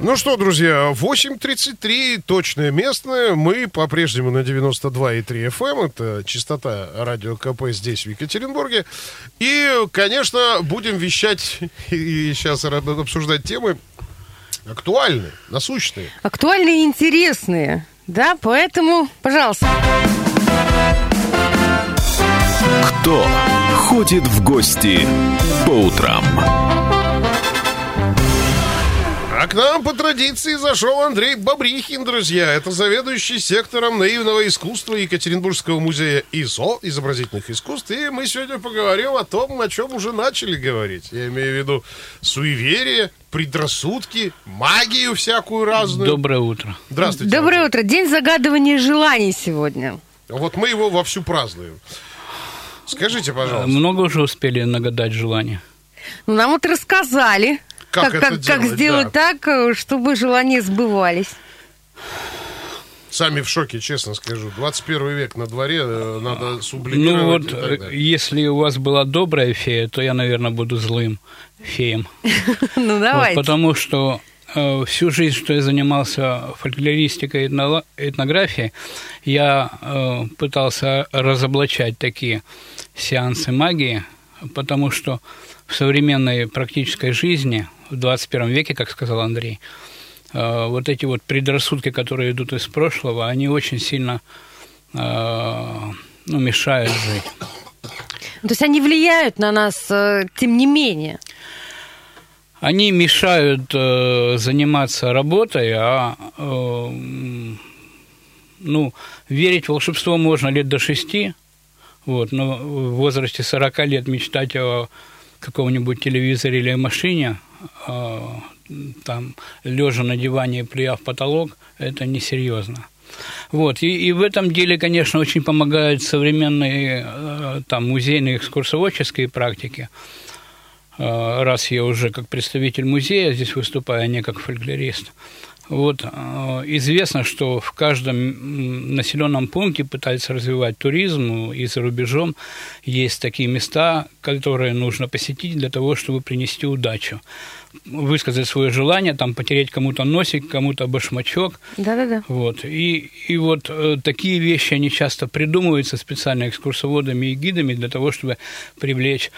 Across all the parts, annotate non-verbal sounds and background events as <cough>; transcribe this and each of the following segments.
Ну что, друзья, 8.33, точное местное. Мы по-прежнему на 92,3 FM. Эм. Это частота радио КП здесь, в Екатеринбурге. И, конечно, будем вещать <laughs> и сейчас обсуждать темы актуальные, насущные. Актуальные и интересные. Да, поэтому, пожалуйста. Кто ходит в гости по утрам? А к нам по традиции зашел Андрей Бобрихин, друзья. Это заведующий сектором наивного искусства Екатеринбургского музея ИСО, изобразительных искусств. И мы сегодня поговорим о том, о чем уже начали говорить. Я имею в виду суеверие, предрассудки, магию всякую разную. Доброе утро. Здравствуйте. Доброе Андрей. утро. День загадывания желаний сегодня. Вот мы его вовсю празднуем. Скажите, пожалуйста. Много уже успели нагадать желания? Ну, нам вот рассказали как, как, как, делать, как сделать да. так, э, чтобы желания сбывались. Сами в шоке, честно скажу. 21 век на дворе, э, надо сублимировать. Ну вот, э, если у вас была добрая фея, то я, наверное, буду злым феем. <laughs> Ну, давайте. Потому что всю жизнь, что я занимался фольклористикой и этнографией, я пытался разоблачать такие сеансы магии, потому что в современной практической жизни в 21 веке, как сказал Андрей, э, вот эти вот предрассудки, которые идут из прошлого, они очень сильно э, ну, мешают жить. То есть они влияют на нас, э, тем не менее. Они мешают э, заниматься работой, а э, ну, верить в волшебство можно лет до шести, вот, но в возрасте 40 лет мечтать о каком-нибудь телевизоре или машине, там, лежа на диване и плюя в потолок, это несерьезно. Вот, и, и в этом деле, конечно, очень помогают современные э, там, музейные экскурсоводческие практики. Э, раз я уже как представитель музея здесь выступаю, а не как фольклорист. Вот э, известно, что в каждом населенном пункте пытаются развивать туризм, и за рубежом есть такие места, которые нужно посетить для того, чтобы принести удачу. Высказать свое желание, там потереть кому-то носик, кому-то башмачок. Да-да-да. Вот. И, и вот э, такие вещи, они часто придумываются специально экскурсоводами и гидами для того, чтобы привлечь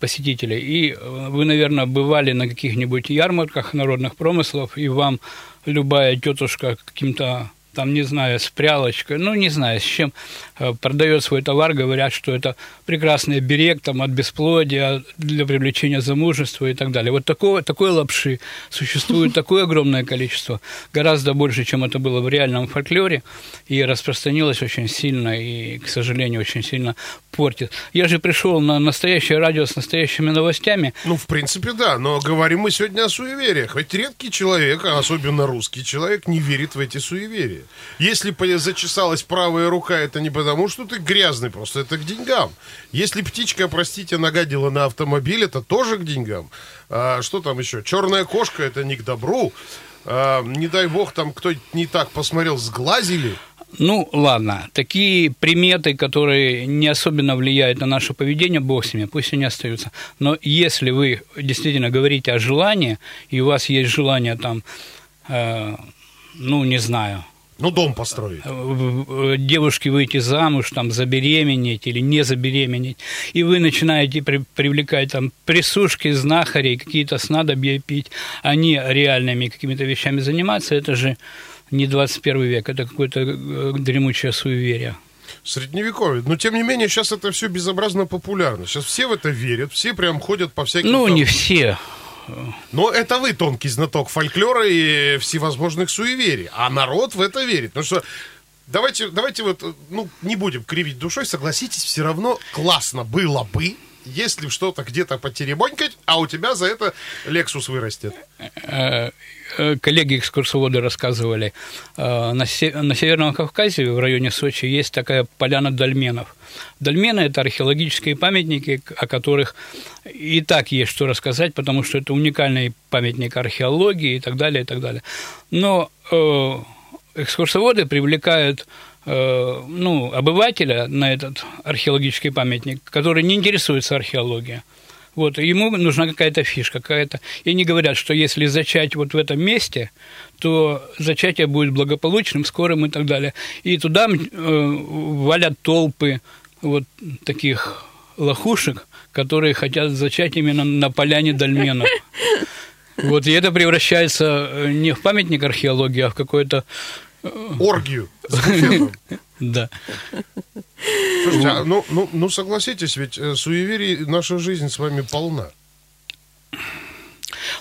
посетителей. И э, вы, наверное, бывали на каких-нибудь ярмарках народных промыслов, и вам любая тетушка каким-то там, не знаю, с прялочкой, ну, не знаю, с чем э, продает свой товар, говорят, что это прекрасный берег там, от бесплодия, для привлечения замужества и так далее. Вот такого, такой лапши существует <laughs> такое огромное количество, гораздо больше, чем это было в реальном фольклоре, и распространилось очень сильно, и, к сожалению, очень сильно портит. Я же пришел на настоящее радио с настоящими новостями. Ну, в принципе, да, но говорим мы сегодня о суевериях. Ведь редкий человек, а особенно русский человек, не верит в эти суеверия. Если зачесалась правая рука, это не потому, что ты грязный, просто это к деньгам. Если птичка, простите, нагадила на автомобиль, это тоже к деньгам. А, что там еще? Черная кошка, это не к добру. А, не дай бог, там кто не так посмотрел, сглазили. Ну, ладно, такие приметы, которые не особенно влияют на наше поведение, бог с ними, пусть они остаются. Но если вы действительно говорите о желании, и у вас есть желание там, э, ну, не знаю, ну, дом построить. Э, девушке выйти замуж, там, забеременеть или не забеременеть, и вы начинаете при, привлекать там присушки, знахарей, какие-то снадобья пить, а не реальными какими-то вещами заниматься, это же не 21 век, это какое-то э, дремучее суеверие. Средневековье. Но, тем не менее, сейчас это все безобразно популярно. Сейчас все в это верят, все прям ходят по всяким... Ну, там... не все. Но это вы тонкий знаток фольклора и всевозможных суеверий. А народ в это верит. Потому что Давайте, давайте вот, ну, не будем кривить душой, согласитесь, все равно классно было бы, если что-то где-то потеребонькать, а у тебя за это Lexus вырастет. Э, э, коллеги-экскурсоводы рассказывали, э, на, се- на Северном Кавказе, в районе Сочи, есть такая поляна дольменов. Дольмены – это археологические памятники, о которых и так есть что рассказать, потому что это уникальный памятник археологии и так далее, и так далее. Но экскурсоводы привлекают э, ну, обывателя на этот археологический памятник, который не интересуется археологией. Вот, ему нужна какая-то фишка, какая-то. И они говорят, что если зачать вот в этом месте, то зачатие будет благополучным, скорым и так далее. И туда э, валят толпы вот таких лохушек, которые хотят зачать именно на поляне дольменов. <laughs> Вот, и это превращается э, не в памятник археологии, а в какое-то... Оргию. с буфетом. <laughs> Да. Слушайте, а, ну, ну, ну согласитесь, ведь э, суеверий наша жизнь с вами полна.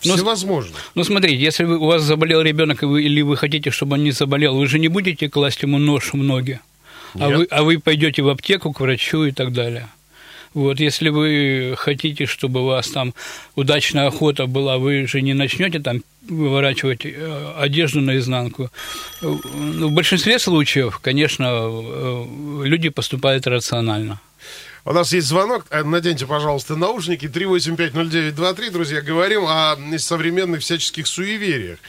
Но с- Всевозможно. Ну, смотрите, если вы- у вас заболел ребенок, и вы, или вы хотите, чтобы он не заболел, вы же не будете класть ему нож в ноги, а Нет. вы, а вы пойдете в аптеку к врачу и так далее. Вот, если вы хотите, чтобы у вас там удачная охота была, вы же не начнете там выворачивать э, одежду наизнанку. Ну, В большинстве случаев, конечно, э, люди поступают рационально. У нас есть звонок. Э, Наденьте, пожалуйста, наушники. 3850923. Друзья, говорим о современных всяческих суевериях.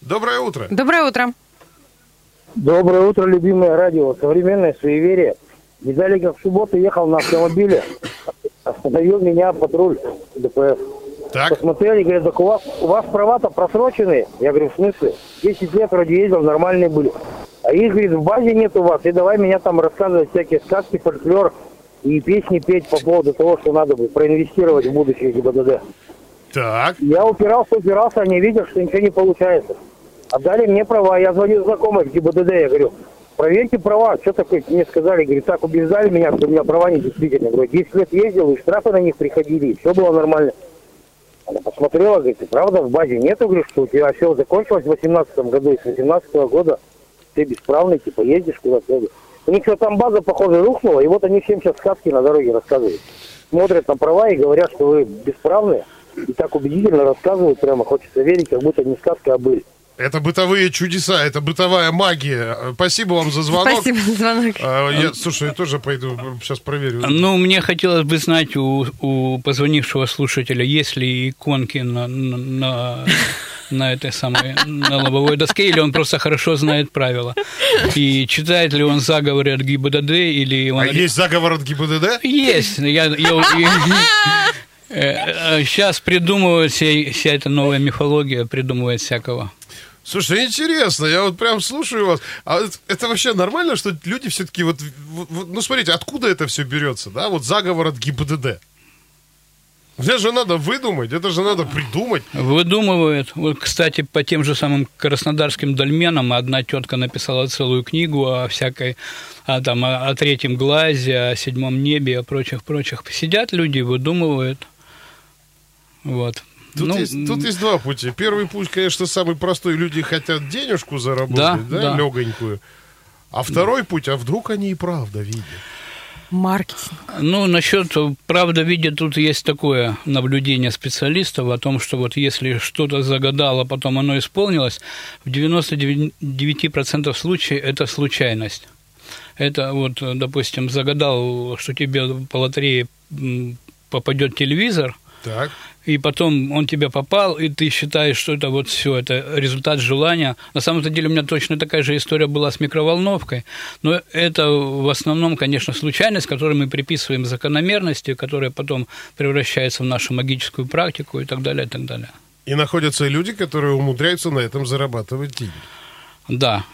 Доброе утро. Доброе утро. Доброе утро, любимое радио. Современное суеверие. Недалеко в субботу ехал на автомобиле. Остановил меня патруль ДПС. Так, Посмотрели, говорят, так у вас, у вас права-то просроченные. Я говорю, в смысле? 10 лет вроде ездил, нормальные были. А их, говорит, в базе нет у вас. И давай меня там рассказывать всякие сказки, фольклор и песни петь по поводу того, что надо бы проинвестировать в будущее ГИБДД. так. Я упирался, упирался, они видят, что ничего не получается. Отдали мне права. Я звоню знакомой в ГИБДД, я говорю, проверьте права. Что такое? Мне сказали, говорит, так убеждали меня, что у меня права не действительно. Говорю, 10 лет ездил, и штрафы на них приходили, и все было нормально. Она посмотрела, говорит, «И правда в базе нету, говорю, что у тебя все закончилось в 18 году, и с 18 года ты бесправный, типа ездишь куда-то. У них что там база, похоже, рухнула, и вот они всем сейчас сказки на дороге рассказывают. Смотрят на права и говорят, что вы бесправные, и так убедительно рассказывают, прямо хочется верить, как будто не сказка, а быль. Это бытовые чудеса, это бытовая магия. Э, Спасибо вам за звонок. Спасибо за звонок. А, я, слушай, я тоже пойду сейчас проверю. Ну, мне хотелось бы знать у, у позвонившего слушателя, есть ли иконки на, на, на, на этой самой, на лобовой доске, или он просто хорошо знает правила. И читает ли он заговоры от ГИБДД, или он... А есть заговор от ГИБДД? Есть. Я, сейчас придумывают вся, вся эта новая мифология, придумывает всякого. Слушай, интересно, я вот прям слушаю вас. А это, вообще нормально, что люди все-таки вот, вот- вот- Ну, смотрите, откуда это все берется, да? Вот заговор от ГИБДД. Это же надо выдумать, это же надо придумать. Выдумывают. Вот, кстати, по тем же самым краснодарским дольменам одна тетка написала целую книгу о всякой, о, там, о, о третьем глазе, о седьмом небе, о прочих-прочих. Сидят люди, выдумывают. Вот. Тут, Ну, есть, тут есть два пути. Первый путь, конечно, самый простой. Люди хотят денежку заработать, Да, да, да. легонькую. А второй путь, а вдруг они и правда видят? Маркетинг. Ну, насчет правда видя, тут есть такое наблюдение специалистов о том, что вот если что-то загадало, потом оно исполнилось, в 99% случаев это случайность. Это вот, допустим, загадал, что тебе по лотерее попадет телевизор, Так. И потом он тебе попал, и ты считаешь, что это вот все, это результат желания. На самом-то деле у меня точно такая же история была с микроволновкой, но это в основном, конечно, случайность, которой мы приписываем закономерности, которая потом превращается в нашу магическую практику и так далее, и так далее. И находятся люди, которые умудряются на этом зарабатывать деньги. Да.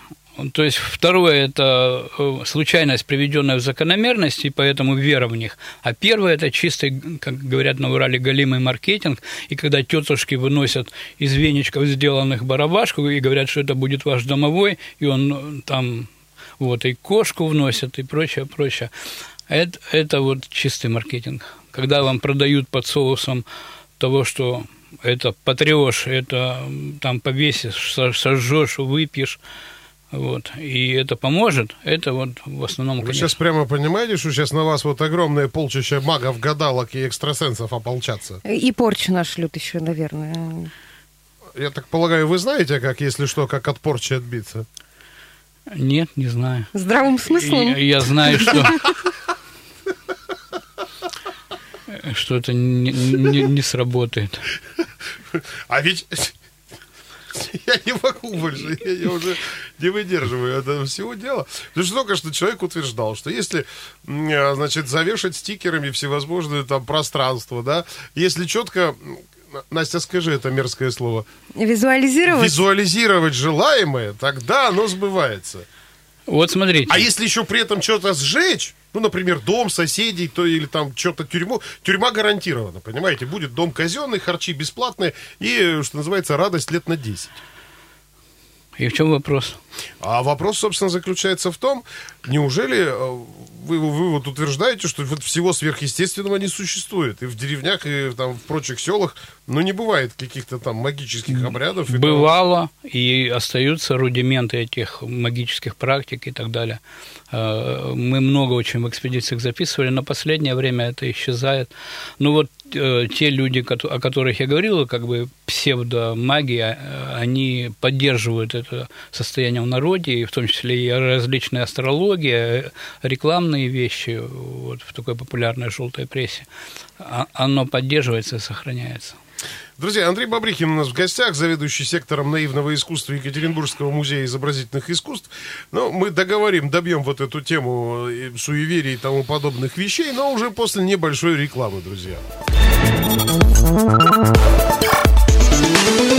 То есть второе – это э, случайность, приведенная в закономерность, и поэтому вера в них. А первое – это чистый, как говорят на Урале, голимый маркетинг. И когда тетушки выносят из веничков сделанных барабашку и говорят, что это будет ваш домовой, и он э, там вот и кошку вносят и прочее, прочее. Это, это вот чистый маркетинг. Когда вам продают под соусом того, что это потрешь, это там повесишь, со- сожжешь, выпьешь, Вот. И это поможет. Это вот в основном, Вы конечно. сейчас прямо понимаете, что сейчас на вас вот огромное полчища магов, гадалок и экстрасенсов ополчатся? И порчу нашлют еще, наверное. Я так полагаю, вы знаете, как, если что, как от порчи отбиться? Нет, не знаю. Здравым смыслом. Я, я знаю, что... <laughs> что это не, не- не сработает. А ведь <laughs> я не могу больше, я, я уже не выдерживаю этого всего дела. Потому что только что человек утверждал, что если, а, значит, завешать стикерами всевозможные там пространства, да, если четко, Настя, скажи это мерзкое слово, Визуализировать. визуализировать желаемое, тогда оно сбывается. Вот смотрите. А если еще при этом что-то сжечь, ну, например, дом соседей, то или там что-то тюрьму, тюрьма гарантирована, понимаете, будет дом казенный, харчи бесплатные и, что называется, радость лет на 10. И в чем вопрос? А вопрос, собственно, заключается в том, неужели э, вы, вы вот утверждаете, что вот всего сверхъестественного не существует, и в деревнях, и там в прочих селах, ну, не бывает каких-то там магических обрядов. и того. Бывало, и остаются рудименты этих магических практик и так далее. Э, Мы много очень в экспедициях записывали, но последнее время это исчезает. Ну вот те люди, о которых я говорил, как бы псевдомагия, э, они поддерживают это состояние в народе, и в том числе и различная астрология, э, рекламные вещи вот, в такой популярной желтой прессе. А- Оно поддерживается и сохраняется. Друзья, Андрей Бабрихин у нас в гостях, заведующий сектором наивного искусства Екатеринбургского музея изобразительных искусств. Ну, мы договорим, добьем вот эту тему э, суеверий и тому подобных вещей, но уже после небольшой рекламы, друзья.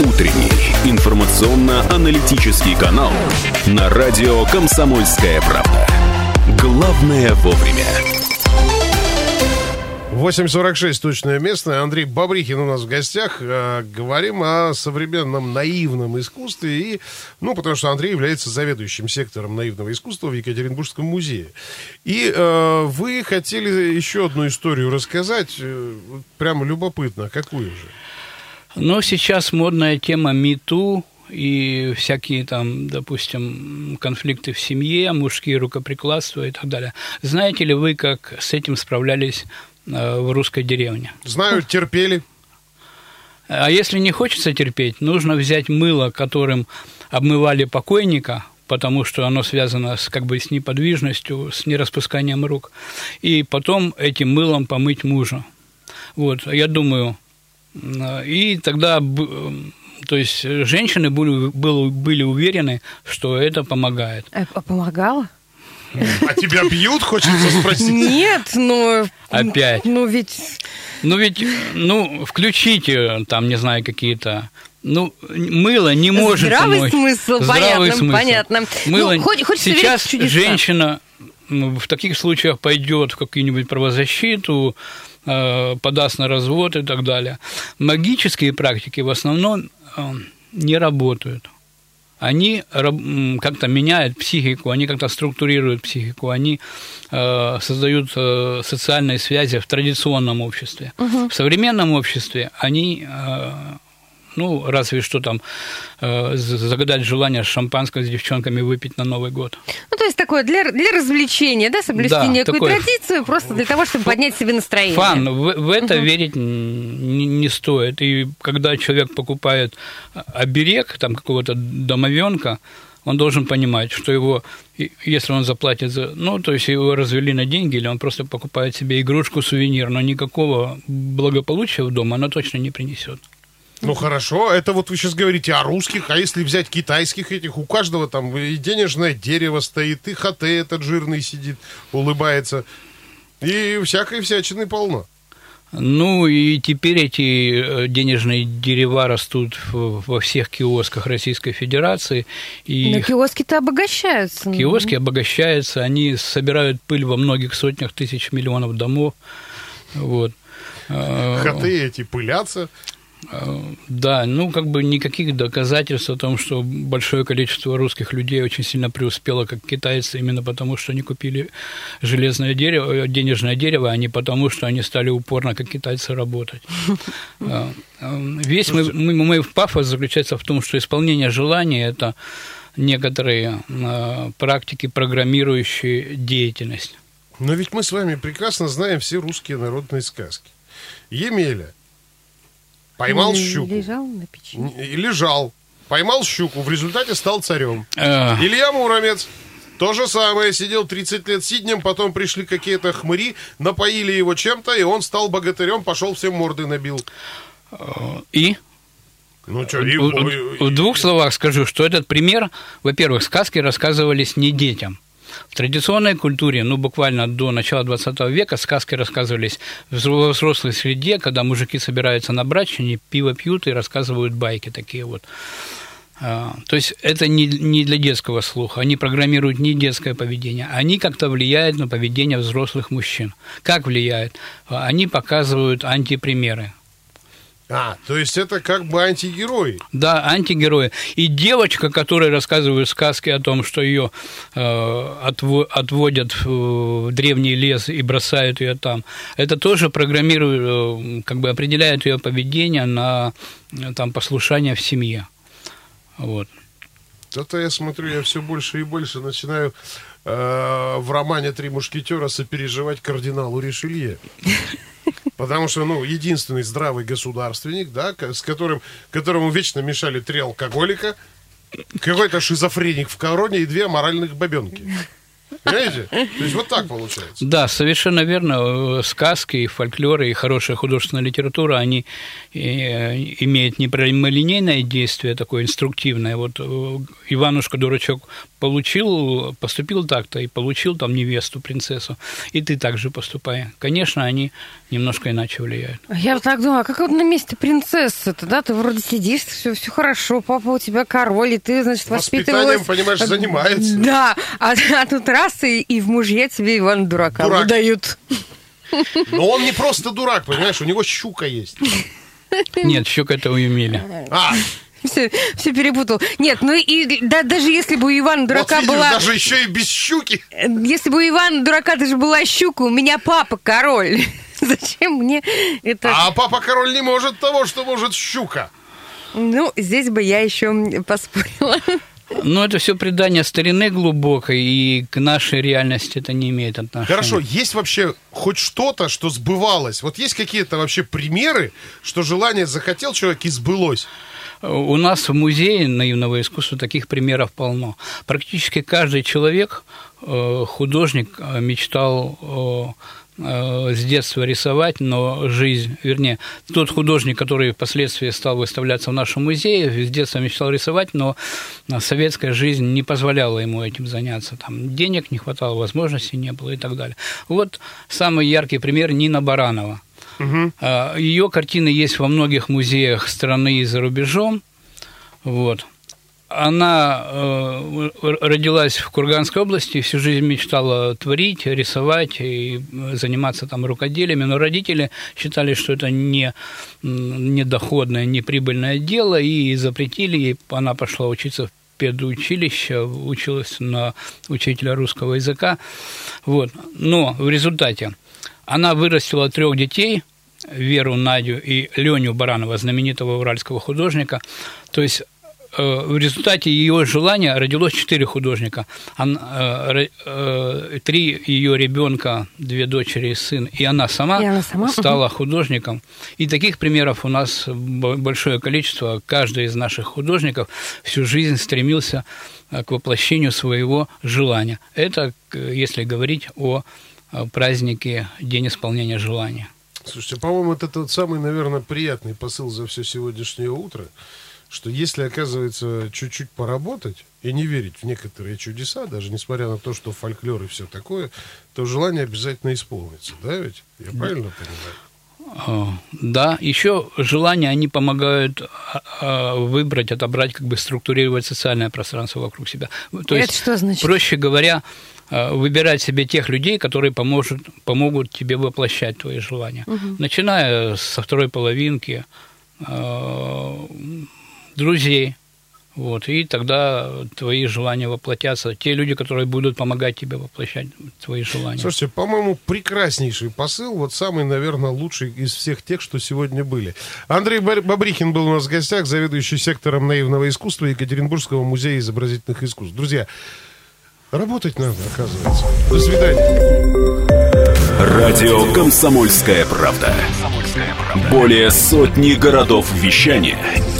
Утренний информационно-аналитический канал на радио «Комсомольская правда». Главное вовремя. 8.46 точное место. Андрей Бабрихин у нас в гостях. Э, Говорим о современном наивном искусстве. И, ну, потому что Андрей является заведующим сектором наивного искусства в Екатеринбургском музее. И э, вы хотели еще одну историю рассказать. Э, Прямо любопытно. Какую же? Но сейчас модная тема МИТУ и всякие там, допустим, конфликты в семье, мужские рукоприкладства и так далее. Знаете ли вы, как с этим справлялись в русской деревне? Знаю, терпели. А если не хочется терпеть, нужно взять мыло, которым обмывали покойника, потому что оно связано с, как бы, с неподвижностью, с нераспусканием рук, и потом этим мылом помыть мужа. Вот, я думаю, м, и тогда, м, то есть женщины были, был- были уверены, что это помогает. А помогала? А тебя бьют, хочется спросить? Нет, но... Опять. Ну, ведь... Ну ведь, ну, включите там, не знаю, какие-то... Ну, мыло не может Здравый помочь. смысл, понятно, понятно. Мыло... Ну, хоть- хочется верить Сейчас в чудеса. женщина ну, в таких случаях пойдет в какую-нибудь правозащиту, э, подаст на развод и так далее. Магические практики в основном э, не работают. Они как-то меняют психику, они как-то структурируют психику, они э, создают э, социальные связи в традиционном обществе. В современном обществе они э, ну, разве что там э, загадать желание шампанское с девчонками выпить на Новый год. Ну, то есть такое для, для развлечения, да, соблюсти Да, некую такой традицию, просто для того, чтобы поднять себе настроение. Фан, в, в это верить н- не, не стоит. И когда человек покупает оберег там какого-то домовенка, он должен понимать, что его, если он заплатит за, ну, то есть его развели на деньги, или он просто покупает себе игрушку, сувенир, но никакого благополучия в дом она точно не принесет. Ну хорошо, это вот вы сейчас говорите о русских, а если взять китайских этих, у каждого там и денежное дерево стоит, и хате этот жирный сидит, улыбается, и всякой всячины полно. Ну и теперь эти э, денежные дерева растут во всех киосках Российской Федерации, и Но киоски-то обогащаются. ну. киоски обогащаются, они собирают пыль во многих сотнях тысяч миллионов домов. Вот. Э, Хаты эти пылятся. Да, ну как бы никаких доказательств о том, что большое количество русских людей очень сильно преуспело, как китайцы, именно потому, что они купили железное дерево, э, денежное дерево, а не потому, что они стали упорно, как китайцы, работать. Э, <laughs> э, Весь мой, мой- мой пафос заключается в том, что исполнение желания – это некоторые э, практики, программирующие деятельность. Но ведь мы с вами прекрасно знаем все русские народные сказки. Емеля поймал щуку. Лежал на печи. И лежал. Поймал щуку, в результате стал царем. Э, Илья Муромец. То же самое, сидел 30 лет сиднем, потом пришли какие-то хмыри, напоили его чем-то, и он стал богатырем, пошел всем морды набил. и Ну что, в, в двух словах скажу, что этот пример, во-первых, сказки рассказывались не детям. В традиционной культуре, ну, буквально до начала 20 века, сказки рассказывались в взрослой среде, когда мужики собираются на брачине, пиво пьют и рассказывают байки такие вот. А, То есть это не, не для детского слуха, они программируют не детское поведение, они как-то влияют на поведение взрослых мужчин. Как влияют? А, Они показывают антипримеры. А, то есть это как бы антигерои. Да, антигерои. И девочка, которая рассказывает сказки о том, что ее э, отво- отводят в древний лес и бросают ее там, это тоже программирует, э, как бы определяет ее поведение на там, послушание в семье. Вот. То-то я смотрю, я все больше и больше начинаю э, в романе «Три мушкетера» сопереживать кардиналу Ришелье. <laughs> Потому что, ну, единственный здравый государственник, да, с которым, которому вечно мешали три алкоголика, какой-то шизофреник в короне и две моральных бабенки. Понимаете? То есть вот так получается. Да, совершенно верно. Сказки, и фольклор, и хорошая художественная литература, они э, имеют не прямолинейное действие, такое инструктивное. Вот э, Иванушка-дурачок получил, поступил так-то, и получил там невесту, принцессу, и ты также поступай. Конечно, они немножко иначе влияют. А Я вот так думаю, а как вот на месте принцессы-то, да? Ты вроде сидишь, все, все хорошо, папа у тебя король, и ты, значит, Воспитанием, воспитывалась... понимаешь, занимается. Да, а, а тут раз, и, и в мужья тебе Иван Дурака Дурак. выдают. Но он не просто дурак, понимаешь, у него щука есть. Нет, щука это у Емеля. А, Все, все перепутал. Нет, ну и да, даже если бы у Ивана Дурака вот видишь, была... даже еще и без щуки. Если бы у Ивана Дурака даже была щука, у меня папа король. <laughs> Зачем мне это... А папа король не может того, что может щука. Ну, здесь бы я еще поспорила. Но это все предание старины глубокой, и к нашей реальности это не имеет отношения. Хорошо, есть вообще хоть что-то, что сбывалось? Вот есть какие-то вообще примеры, что желание захотел человек и сбылось? У нас в музее наивного искусства таких примеров полно. Практически каждый человек, э, художник, э, мечтал э, э, с детства рисовать, но жизнь, вернее, тот художник, который впоследствии стал выставляться в нашем музее, с детства мечтал рисовать, но советская жизнь не позволяла ему этим заняться. Там денег не хватало, возможностей не было и так далее. Вот самый яркий пример Нина Баранова. А, Ее картины есть во многих музеях страны и за рубежом. Вот. Она э, родилась в Курганской области, всю жизнь мечтала творить, рисовать и заниматься там рукоделиями, но родители считали, что это не м, недоходное, неприбыльное дело, и запретили ей, она пошла учиться в педучилище, училась на учителя русского языка. Вот. Но в результате она вырастила трех детей, Веру, Надю и Леню Баранова, знаменитого уральского художника. То есть э, в результате ее желания родилось четыре художника. Она, э, э, три ее ребенка, две дочери и сын, и она сама, И она сама, стала художником. И таких примеров у нас большое количество. Каждый из наших художников всю жизнь стремился э, к воплощению своего желания. Это если говорить о э, празднике День исполнения желания. Слушайте, по-моему, это вот самый, наверное, приятный посыл за все сегодняшнее утро, что если, оказывается, чуть-чуть поработать и не верить в некоторые чудеса, даже несмотря на то, что фольклор и все такое, то желание обязательно исполнится, да ведь? Я правильно понимаю? Э, Да, еще желания, они помогают а, а, выбрать, отобрать, как бы структурировать социальное пространство вокруг себя. То Это есть, что значит? проще говоря, выбирать себе тех людей, которые поможет, помогут тебе воплощать твои желания. Начиная со второй половинки, друзей, Вот, и тогда твои желания воплотятся. Те люди, которые будут помогать тебе воплощать твои желания. Слушайте, по-моему, прекраснейший посыл, вот самый, наверное, лучший из всех тех, что сегодня были. Андрей Бабрихин был у нас в гостях, заведующий сектором наивного искусства Екатеринбургского музея изобразительных искусств. Друзья, работать надо, оказывается. До свидания. Радио «Комсомольская правда». Более сотни городов вещания –